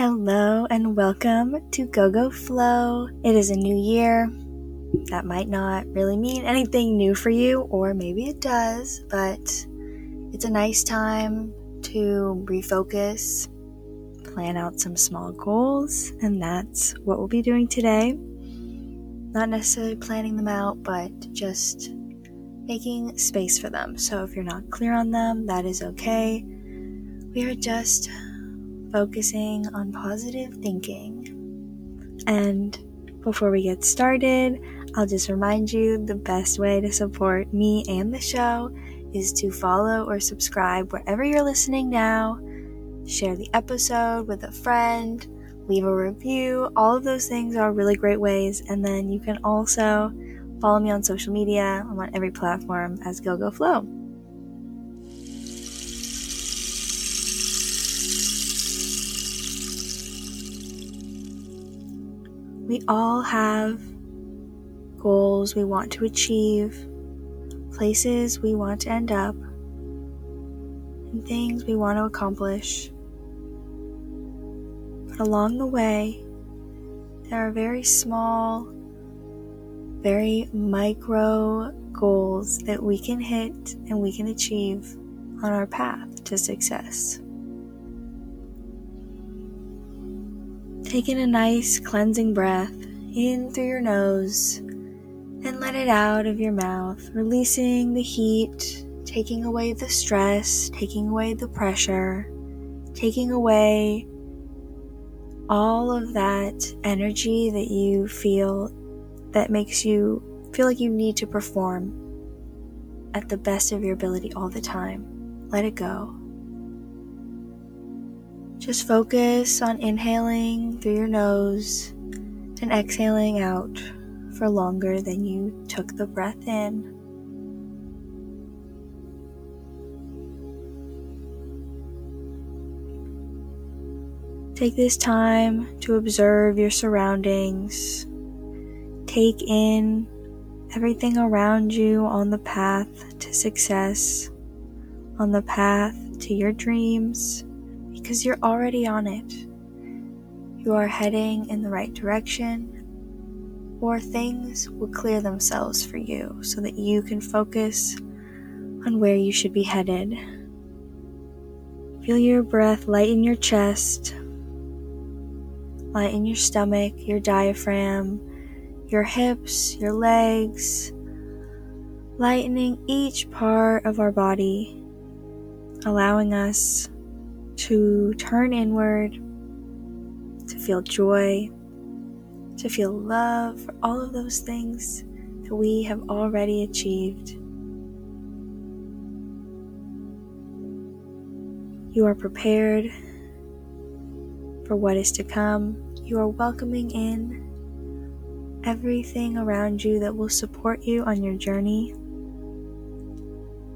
Hello and welcome to Go Go Flow. It is a new year. That might not really mean anything new for you, or maybe it does, but it's a nice time to refocus, plan out some small goals, and that's what we'll be doing today. Not necessarily planning them out, but just making space for them. So if you're not clear on them, that is okay. We are just focusing on positive thinking. And before we get started, I'll just remind you the best way to support me and the show is to follow or subscribe wherever you're listening now, share the episode with a friend, leave a review. All of those things are really great ways. And then you can also follow me on social media. I'm on every platform as Go We all have goals we want to achieve, places we want to end up, and things we want to accomplish. But along the way, there are very small, very micro goals that we can hit and we can achieve on our path to success. Taking a nice cleansing breath in through your nose and let it out of your mouth, releasing the heat, taking away the stress, taking away the pressure, taking away all of that energy that you feel that makes you feel like you need to perform at the best of your ability all the time. Let it go. Just focus on inhaling through your nose and exhaling out for longer than you took the breath in. Take this time to observe your surroundings. Take in everything around you on the path to success, on the path to your dreams because you're already on it. You are heading in the right direction, or things will clear themselves for you so that you can focus on where you should be headed. Feel your breath lighten your chest, lighten your stomach, your diaphragm, your hips, your legs, lightening each part of our body, allowing us to turn inward, to feel joy, to feel love all of those things that we have already achieved. You are prepared for what is to come. You are welcoming in everything around you that will support you on your journey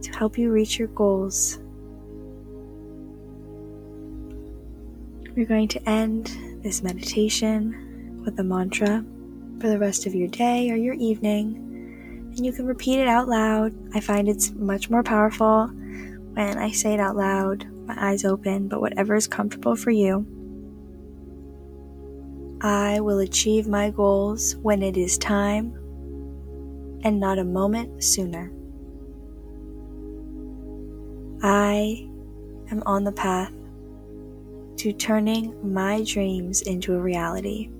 to help you reach your goals. We're going to end this meditation with a mantra for the rest of your day or your evening, and you can repeat it out loud. I find it's much more powerful when I say it out loud, my eyes open, but whatever is comfortable for you. I will achieve my goals when it is time and not a moment sooner. I am on the path to turning my dreams into a reality.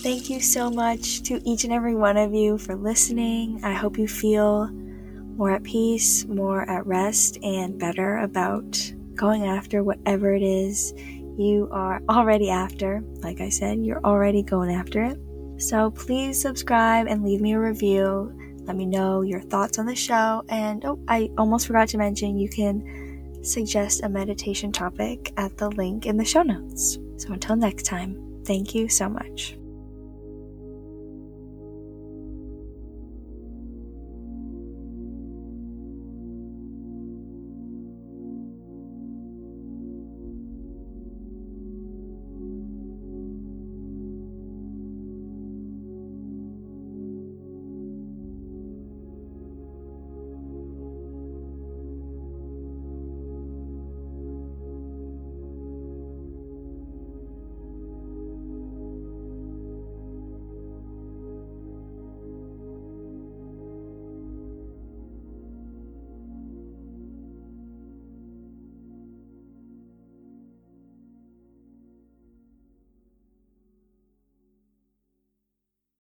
Thank you so much to each and every one of you for listening. I hope you feel more at peace, more at rest, and better about going after whatever it is you are already after. Like I said, you're already going after it. So please subscribe and leave me a review. Let me know your thoughts on the show. And oh, I almost forgot to mention you can suggest a meditation topic at the link in the show notes. So until next time, thank you so much.